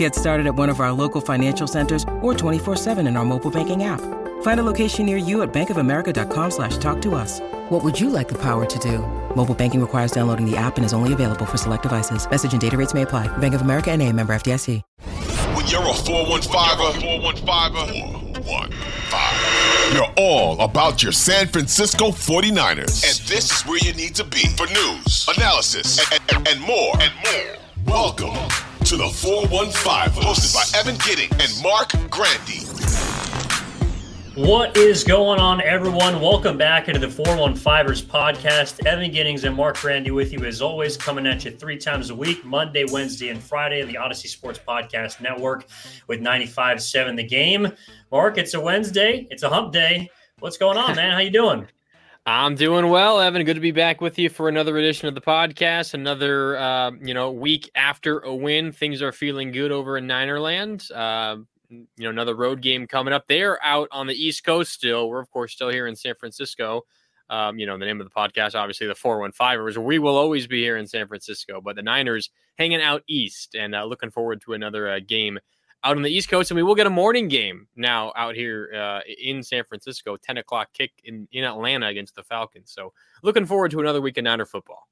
Get started at one of our local financial centers or 24-7 in our mobile banking app. Find a location near you at bankofamerica.com slash talk to us. What would you like the power to do? Mobile banking requires downloading the app and is only available for select devices. Message and data rates may apply. Bank of America and a member FDIC. When you're a 415er, 415er, 415, you're all about your San Francisco 49ers. And this is where you need to be for news, analysis, and, and, and more. And more. Welcome to the 415, hosted by Evan Gidding and Marc Grandy. What is going on, everyone? Welcome back into the 415ers podcast. Evan Giddings and Marc Grandy with you as always, coming at you three times a week Monday, Wednesday, and Friday on the Audacy Sports Podcast Network with 95.7 The Game. Marc, it's a Wednesday, it's a hump day. What's going on, man? How you doing? I'm doing well, Evan. Good to be back with you for another edition of the podcast. Another, uh, you know, week after a win. Things are feeling good over in Ninerland. Uh, you know, another road game coming up. They're out on the East Coast still. We're, of course, still here in San Francisco. Um, you know, the name of the podcast, obviously, the 415ers. We will always be here in San Francisco, but the Niners hanging out east and uh, looking forward to another uh, game out on the East Coast. And we will get a morning game now out here uh, in San Francisco, 10 o'clock kick in, in Atlanta against the Falcons. So looking forward to another week of Niner football.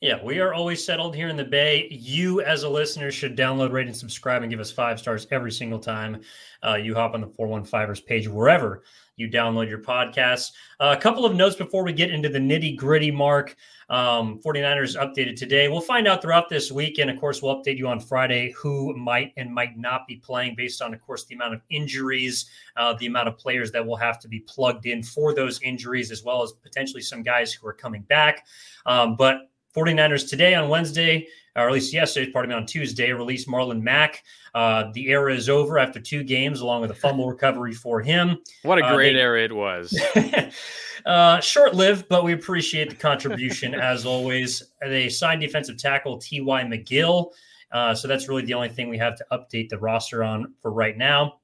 Yeah, we are always settled here in the Bay. You, as a listener, should download, rate, and subscribe and give us five stars every single time uh, you hop on the 415ers page, wherever you download your podcast. Uh, a couple of notes before we get into the nitty gritty, Marc. Um, 49ers updated today. We'll find out throughout this week. And of course, we'll update you on Friday who might and might not be playing based on, of course, the amount of injuries, uh, the amount of players that will have to be plugged in for those injuries, as well as potentially some guys who are coming back. Um, but 49ers today on Wednesday, or at least yesterday, pardon me, on Tuesday, released Marlon Mack. Uh, the era is over after two games, along with a fumble recovery for him. What a great uh, they, era it was. uh, Short lived, but we appreciate the contribution as always. They signed defensive tackle T.Y. McGill. Uh, so that's really the only thing we have to update the roster on for right now.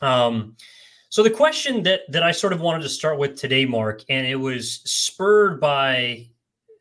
Um, so the question that that I sort of wanted to start with today, Marc, and it was spurred by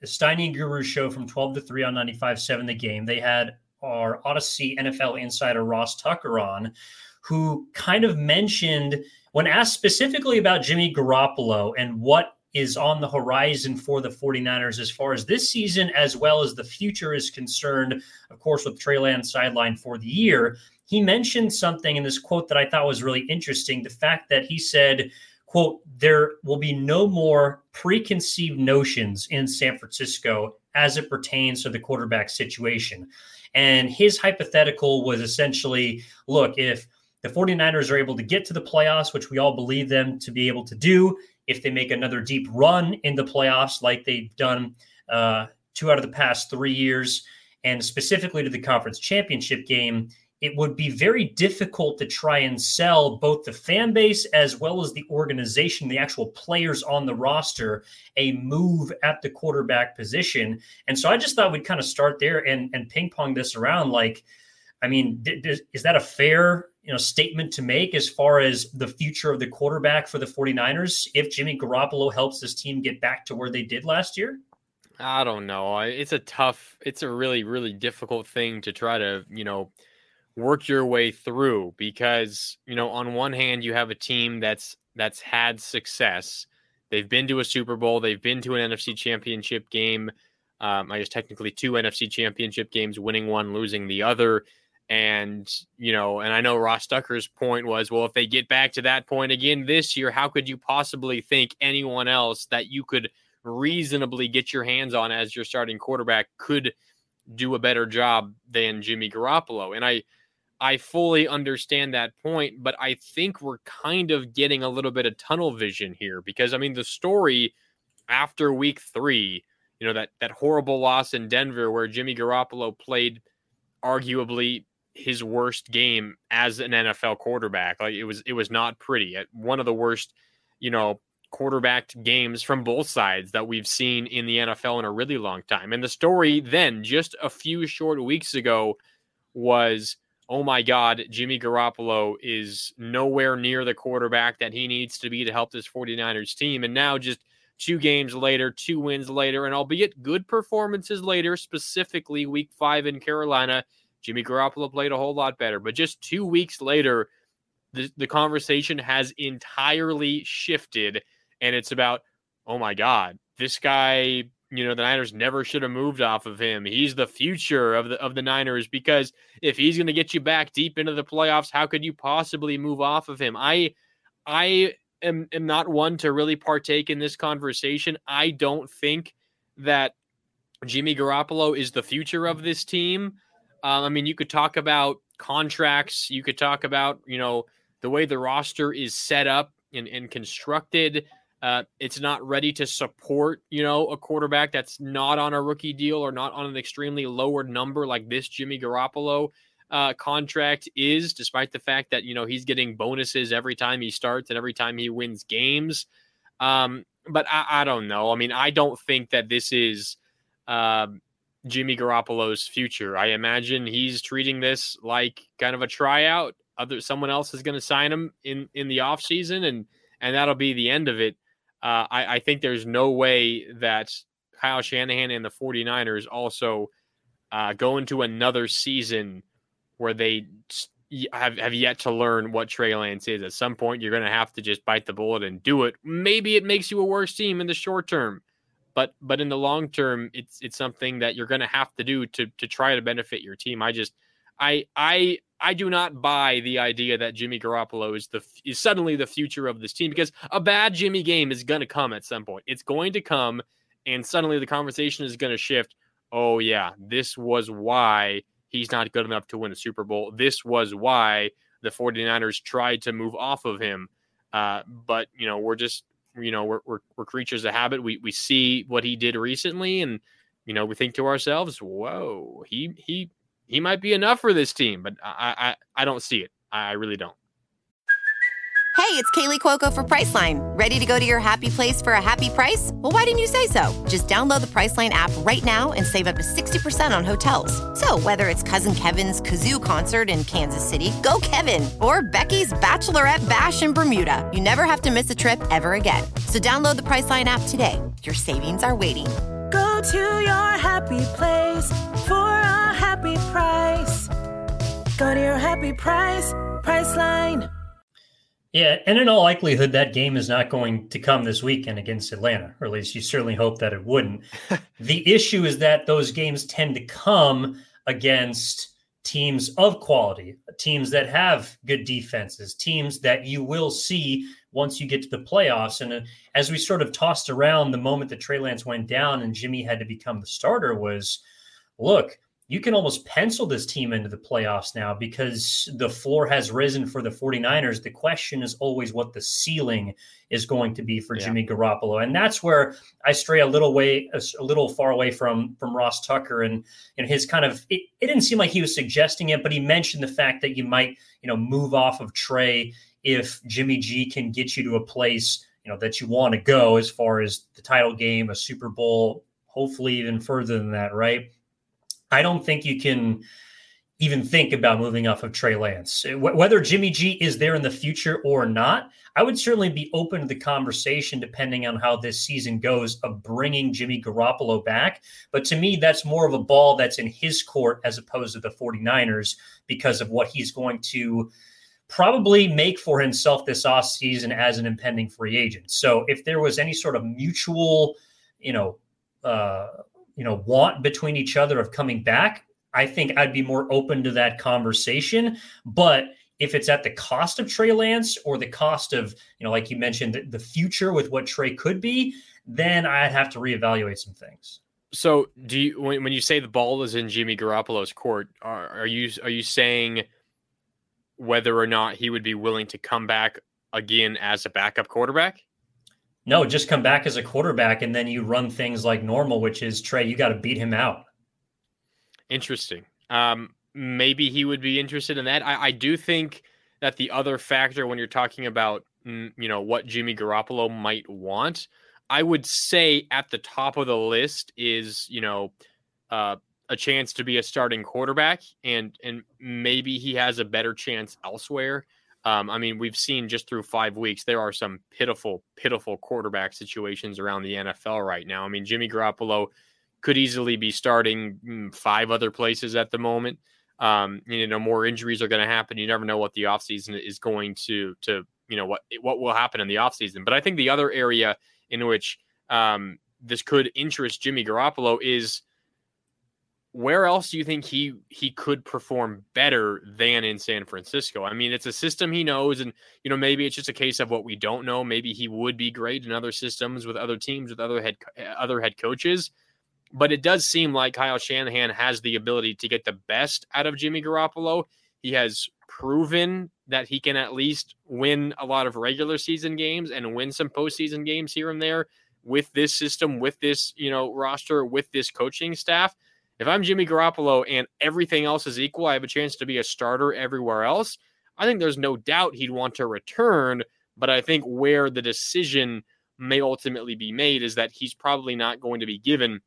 Steiny Guru show from 12 to 3 on 95.7 The Game. They had our Audacy NFL insider Ross Tucker on, who kind of mentioned when asked specifically about Jimmy Garoppolo and what is on the horizon for the 49ers as far as this season as well as the future is concerned, of course, with Trey Lance sideline for the year. He mentioned something in this quote that I thought was really interesting. The fact that he said, quote, there will be no more preconceived notions in San Francisco as it pertains to the quarterback situation. And his hypothetical was essentially look, if the 49ers are able to get to the playoffs, which we all believe them to be able to do, if they make another deep run in the playoffs like they've done uh, two out of the past three years, and specifically to the conference championship game, it would be very difficult to try and sell both the fan base as well as the organization, the actual players on the roster, a move at the quarterback position. And so I just thought we'd kind of start there and, and ping pong this around. Like, I mean, is that a fair you know statement to make as far as the future of the quarterback for the 49ers if Jimmy Garoppolo helps this team get back to where they did last year? I don't know. It's a tough, it's a really, really difficult thing to try to, you know, work your way through because you know on one hand you have a team that's that's had success. They've been to a super bowl they've been to an nfc championship game um, i guess technically two nfc championship games winning one losing the other. And you know and i know ross tucker's point was well if they get back to that point again this year how could you possibly think anyone else that you could reasonably get your hands on as your starting quarterback could do a better job than jimmy garoppolo? And i I fully understand that point, but I think we're kind of getting a little bit of tunnel vision here because I mean the story after week 3, you know that that horrible loss in Denver where Jimmy Garoppolo played arguably his worst game as an NFL quarterback. Like it was it was not pretty. One of the worst, you know, quarterbacked games from both sides that we've seen in the NFL in a really long time. And the story then just a few short weeks ago was oh my god, Jimmy Garoppolo is nowhere near the quarterback that he needs to be to help this 49ers team and now just two games later, two wins later, and albeit good performances later, specifically week five in Carolina, Jimmy Garoppolo played a whole lot better. But just two weeks later, the, the conversation has entirely shifted, and it's about, oh my God, this guy, you know, the Niners never should have moved off of him. He's the future of the of the Niners because if he's going to get you back deep into the playoffs, how could you possibly move off of him? I I am, am not one to really partake in this conversation. I don't think that Jimmy Garoppolo is the future of this team. Um, I mean, you could talk about contracts, you could talk about, you know, the way the roster is set up and, and constructed. Uh, it's not ready to support, you know, a quarterback that's not on a rookie deal or not on an extremely lower number like this Jimmy Garoppolo uh, contract is, despite the fact that you know he's getting bonuses every time he starts and every time he wins games. Um, but I, I, don't know. I mean, I don't think that this is uh, Jimmy Garoppolo's future. I imagine he's treating this like kind of a tryout. Other someone else is going to sign him in in the off season, and and that'll be the end of it. Uh, I, I think there's no way that Kyle Shanahan and the 49ers also uh, go into another season where they have, have yet to learn what Trey Lance is. At some point, you're going to have to just bite the bullet and do it. Maybe it makes you a worse team in the short term, but but in the long term, it's it's something that you're going to have to do to to try to benefit your team. I just I I I do not buy the idea that Jimmy Garoppolo is the is suddenly the future of this team because a bad Jimmy game is going to come at some point. It's going to come, and suddenly the conversation is going to shift. Oh yeah, this was why he's not good enough to win a Super Bowl. This was why the 49ers tried to move off of him. Uh, but, you know, we're just, you know, we're, we're, we're creatures of habit. We, we see what he did recently and, you know, we think to ourselves, whoa, he, he, he might be enough for this team, but I, I, I don't see it. I really don't. Hey, it's Kaley Cuoco for Priceline. Ready to go to your happy place for a happy price? Well, why didn't you say so? Just download the Priceline app right now and save up to 60% on hotels. So, whether it's Cousin Kevin's Kazoo concert in Kansas City, go Kevin, or Becky's Bachelorette Bash in Bermuda, you never have to miss a trip ever again. So, download the Priceline app today. Your savings are waiting. Go to your happy place for a happy price. Go to your happy price, Priceline. Yeah, and in all likelihood, that game is not going to come this weekend against Atlanta, or at least you certainly hope that it wouldn't. the issue is that those games tend to come against teams of quality, teams that have good defenses, teams that you will see once you get to the playoffs. And uh, as we sort of tossed around the moment that Trey Lance went down and Jimmy had to become the starter, was look, you can almost pencil this team into the playoffs now because the floor has risen for the 49ers. The question is always what the ceiling is going to be for yeah. Jimmy Garoppolo. And that's where I stray a little way a little far away from from Ross Tucker and and his kind of it, it didn't seem like he was suggesting it, but he mentioned the fact that you might, you know, move off of Trey if Jimmy G can get you to a place, you know, that you want to go as far as the title game, a Super Bowl, hopefully even further than that, right? I don't think you can even think about moving off of Trey Lance. Whether Jimmy G is there in the future or not, I would certainly be open to the conversation depending on how this season goes of bringing Jimmy Garoppolo back. But to me, that's more of a ball that's in his court as opposed to the 49ers because of what he's going to probably make for himself this offseason as an impending free agent. So if there was any sort of mutual, you know, uh, you know want between each other of coming back, I think I'd be more open to that conversation. But if it's at the cost of Trey Lance or the cost of, you know, like you mentioned, the future with what Trey could be, then I'd have to reevaluate some things. So, do you when, when you say the ball is in Jimmy Garoppolo's court, are, are you are you saying whether or not he would be willing to come back again as a backup quarterback? No, just come back as a quarterback and then you run things like normal, which is Trey, you got to beat him out. Interesting. Um, maybe he would be interested in that. I, I do think that the other factor when you're talking about mm, you know what Jimmy Garoppolo might want, I would say at the top of the list is you know uh, a chance to be a starting quarterback, and and maybe he has a better chance elsewhere. Um, I mean, we've seen just through five weeks there are some pitiful, pitiful quarterback situations around the NFL right now. I mean, Jimmy Garoppolo could easily be starting mm, five other places at the moment. Um, you know, more injuries are going to happen. You never know what the offseason is going to to you know what what will happen in the offseason. But I think the other area in which um, this could interest Jimmy Garoppolo is where else do you think he he could perform better than in San Francisco? I mean, it's a system he knows, and you know maybe it's just a case of what we don't know. Maybe he would be great in other systems with other teams with other head other head coaches, but it does seem like Kyle Shanahan has the ability to get the best out of Jimmy Garoppolo. He has proven that he can at least win a lot of regular season games and win some postseason games here and there with this system, with this you know roster, with this coaching staff. If I'm Jimmy Garoppolo and everything else is equal, I have a chance to be a starter everywhere else. I think there's no doubt he'd want to return, but I think where the decision may ultimately be made is that he's probably not going to be given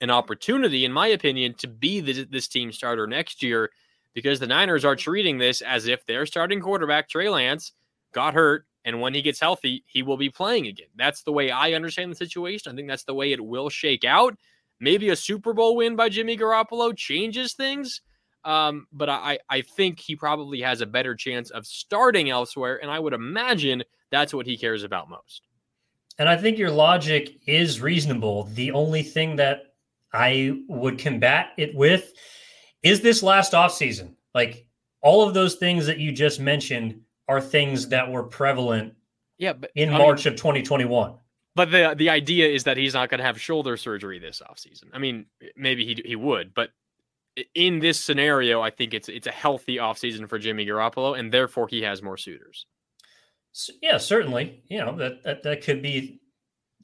an opportunity, in my opinion, to be the, this team starter next year because the Niners are treating this as if their starting quarterback, Trey Lance, got hurt. And when he gets healthy, he will be playing again. That's the way I understand the situation. I think that's the way it will shake out. Maybe a Super Bowl win by Jimmy Garoppolo changes things. Um, but I, I think he probably has a better chance of starting elsewhere. And I would imagine that's what he cares about most. And I think your logic is reasonable. The only thing that I would combat it with is this last offseason. Like all of those things that you just mentioned are things that were prevalent yeah, but, in I March mean, of 2021. But the the idea is that he's not going to have shoulder surgery this offseason. I mean, eh, maybe he he would, but in this scenario, I think it's it's a healthy offseason for Jimmy Garoppolo, and therefore he has more suitors. Yeah, certainly. You know that that that could be,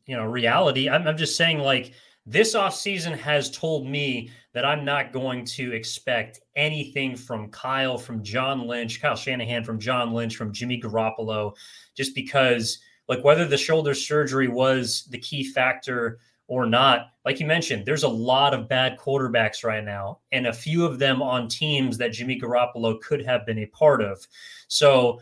you know, reality. I'm, I'm just saying, like this offseason has told me that I'm not going to expect anything from Kyle, from John Lynch, Kyle Shanahan, from John Lynch, from Jimmy Garoppolo, just because like whether the shoulder surgery was the key factor or not. Like you mentioned, there's a lot of bad quarterbacks right now, and a few of them on teams that Jimmy Garoppolo could have been a part of. So,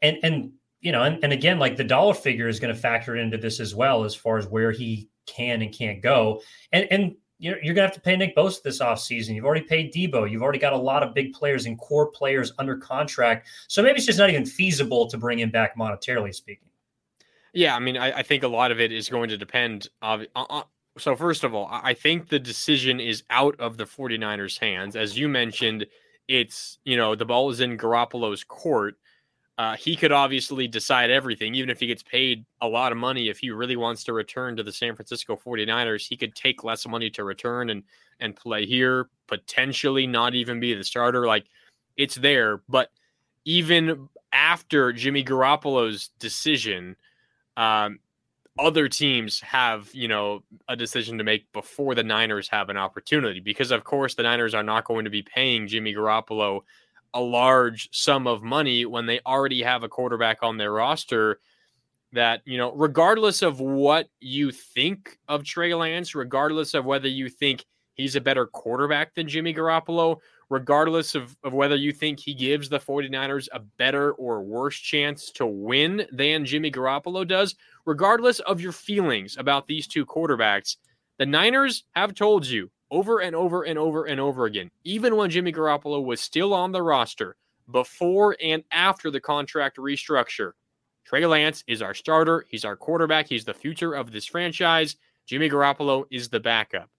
and and you know, and, and again, like the dollar figure is going to factor into this as well, as far as where he can and can't go. And and you're, you're going to have to pay Nick Bosa this offseason. You've already paid Deebo. You've already got a lot of big players and core players under contract. So maybe it's just not even feasible to bring him back monetarily speaking. Yeah, I mean, I, I, think a lot of it is going to depend. Uh, uh, so, first of all, I think the decision is out of the 49ers' hands. As you mentioned, it's, you know, the ball is in Garoppolo's court. Uh, he could obviously decide everything, even if he gets paid a lot of money. If he really wants to return to the San Francisco 49ers, he could take less money to return and and play here, potentially not even be the starter. Like it's there. But even after Jimmy Garoppolo's decision, um, other teams have, you know, a decision to make before the Niners have an opportunity because, of course, the Niners are not going to be paying Jimmy Garoppolo a large sum of money when they already have a quarterback on their roster that, you know, regardless of what you think of Trey Lance, regardless of whether you think he's a better quarterback than Jimmy Garoppolo, regardless of, of whether you think he gives the 49ers a better or worse chance to win than Jimmy Garoppolo does, regardless of your feelings about these two quarterbacks, the Niners have told you over and over and over and over again, even when Jimmy Garoppolo was still on the roster, before and after the contract restructure, Trey Lance is our starter. He's our quarterback. He's the future of this franchise. Jimmy Garoppolo is the backup.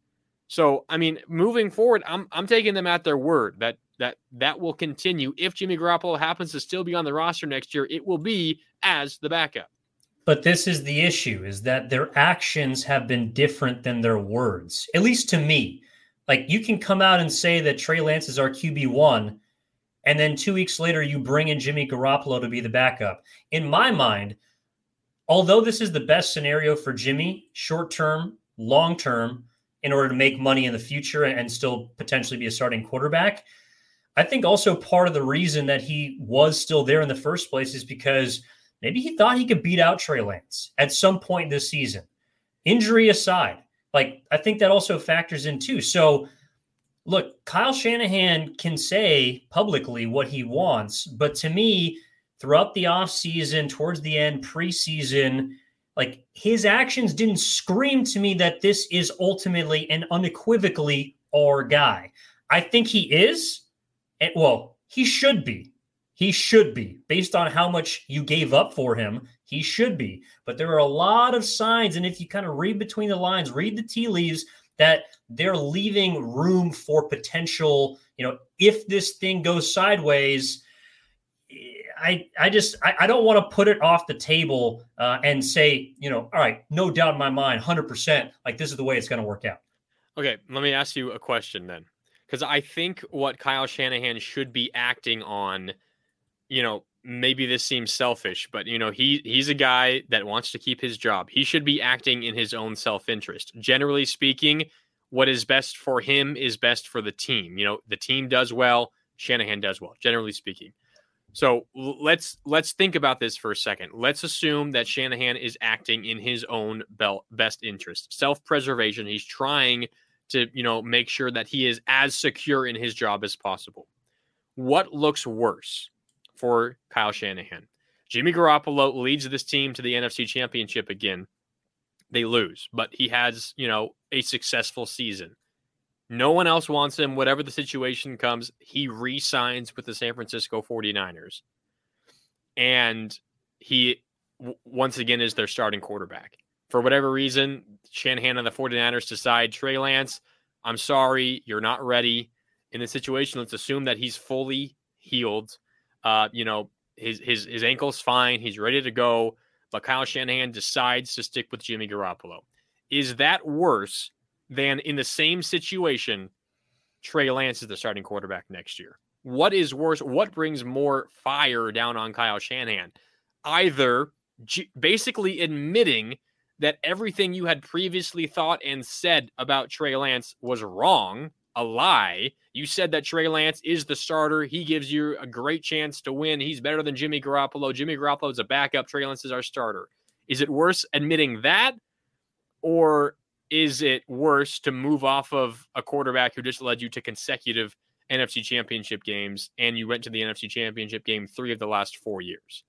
So, I mean, moving forward, I'm I'm taking them at their word that that that will continue. If Jimmy Garoppolo happens to still be on the roster next year, it will be as the backup. But this is the issue: is that their actions have been different than their words. At least to me, like you can come out and say that Trey Lance is our QB one, and then two weeks later you bring in Jimmy Garoppolo to be the backup. In my mind, although this is the best scenario for Jimmy, short term, long term in order to make money in the future and still potentially be a starting quarterback. I think also part of the reason that he was still there in the first place is because maybe he thought he could beat out Trey Lance at some point this season. Injury aside, like I think that also factors in too. So look, Kyle Shanahan can say publicly what he wants, but to me, throughout the offseason, towards the end, preseason, like his actions didn't scream to me that this is ultimately and unequivocally our guy. I think he is. And well, he should be. He should be. Based on how much you gave up for him, he should be. But there are a lot of signs. And if you kind of read between the lines, read the tea leaves, that they're leaving room for potential, you know, if this thing goes sideways. I, I just I, I don't want to put it off the table uh, and say you know all right no doubt in my mind 100% like this is the way it's going to work out okay let me ask you a question then because I think what Kyle Shanahan should be acting on, you know, maybe this seems selfish, but you know, he he's a guy that wants to keep his job. He should be acting in his own self-interest. Generally speaking, what is best for him is best for the team. You know, the team does well, Shanahan does well, generally speaking. So let's let's think about this for a second. Let's assume that Shanahan is acting in his own best interest, self-preservation. He's trying to, you know, make sure that he is as secure in his job as possible. What looks worse for Kyle Shanahan? Jimmy Garoppolo leads this team to the NFC Championship again. They lose, but he has, you know, a successful season. No one else wants him. Whatever the situation comes, he re signs with the San Francisco 49ers. And he, w- once again, is their starting quarterback for whatever reason, Shanahan and the 49ers decide Trey Lance, I'm sorry, you're not ready. In the situation, let's assume that he's fully healed. Uh, you know, his his his ankle's fine, he's ready to go, but Kyle Shanahan decides to stick with Jimmy Garoppolo. Is that worse than in the same situation, Trey Lance is the starting quarterback next year? What is worse? What brings more fire down on Kyle Shanahan? Either g- basically admitting that everything you had previously thought and said about Trey Lance was wrong, a lie. You said that Trey Lance is the starter. He gives you a great chance to win. He's better than Jimmy Garoppolo. Jimmy Garoppolo is a backup. Trey Lance is our starter. Is it worse admitting that? Or is it worse to move off of a quarterback who just led you to consecutive NFC championship games and you went to the NFC championship game three of the last four years?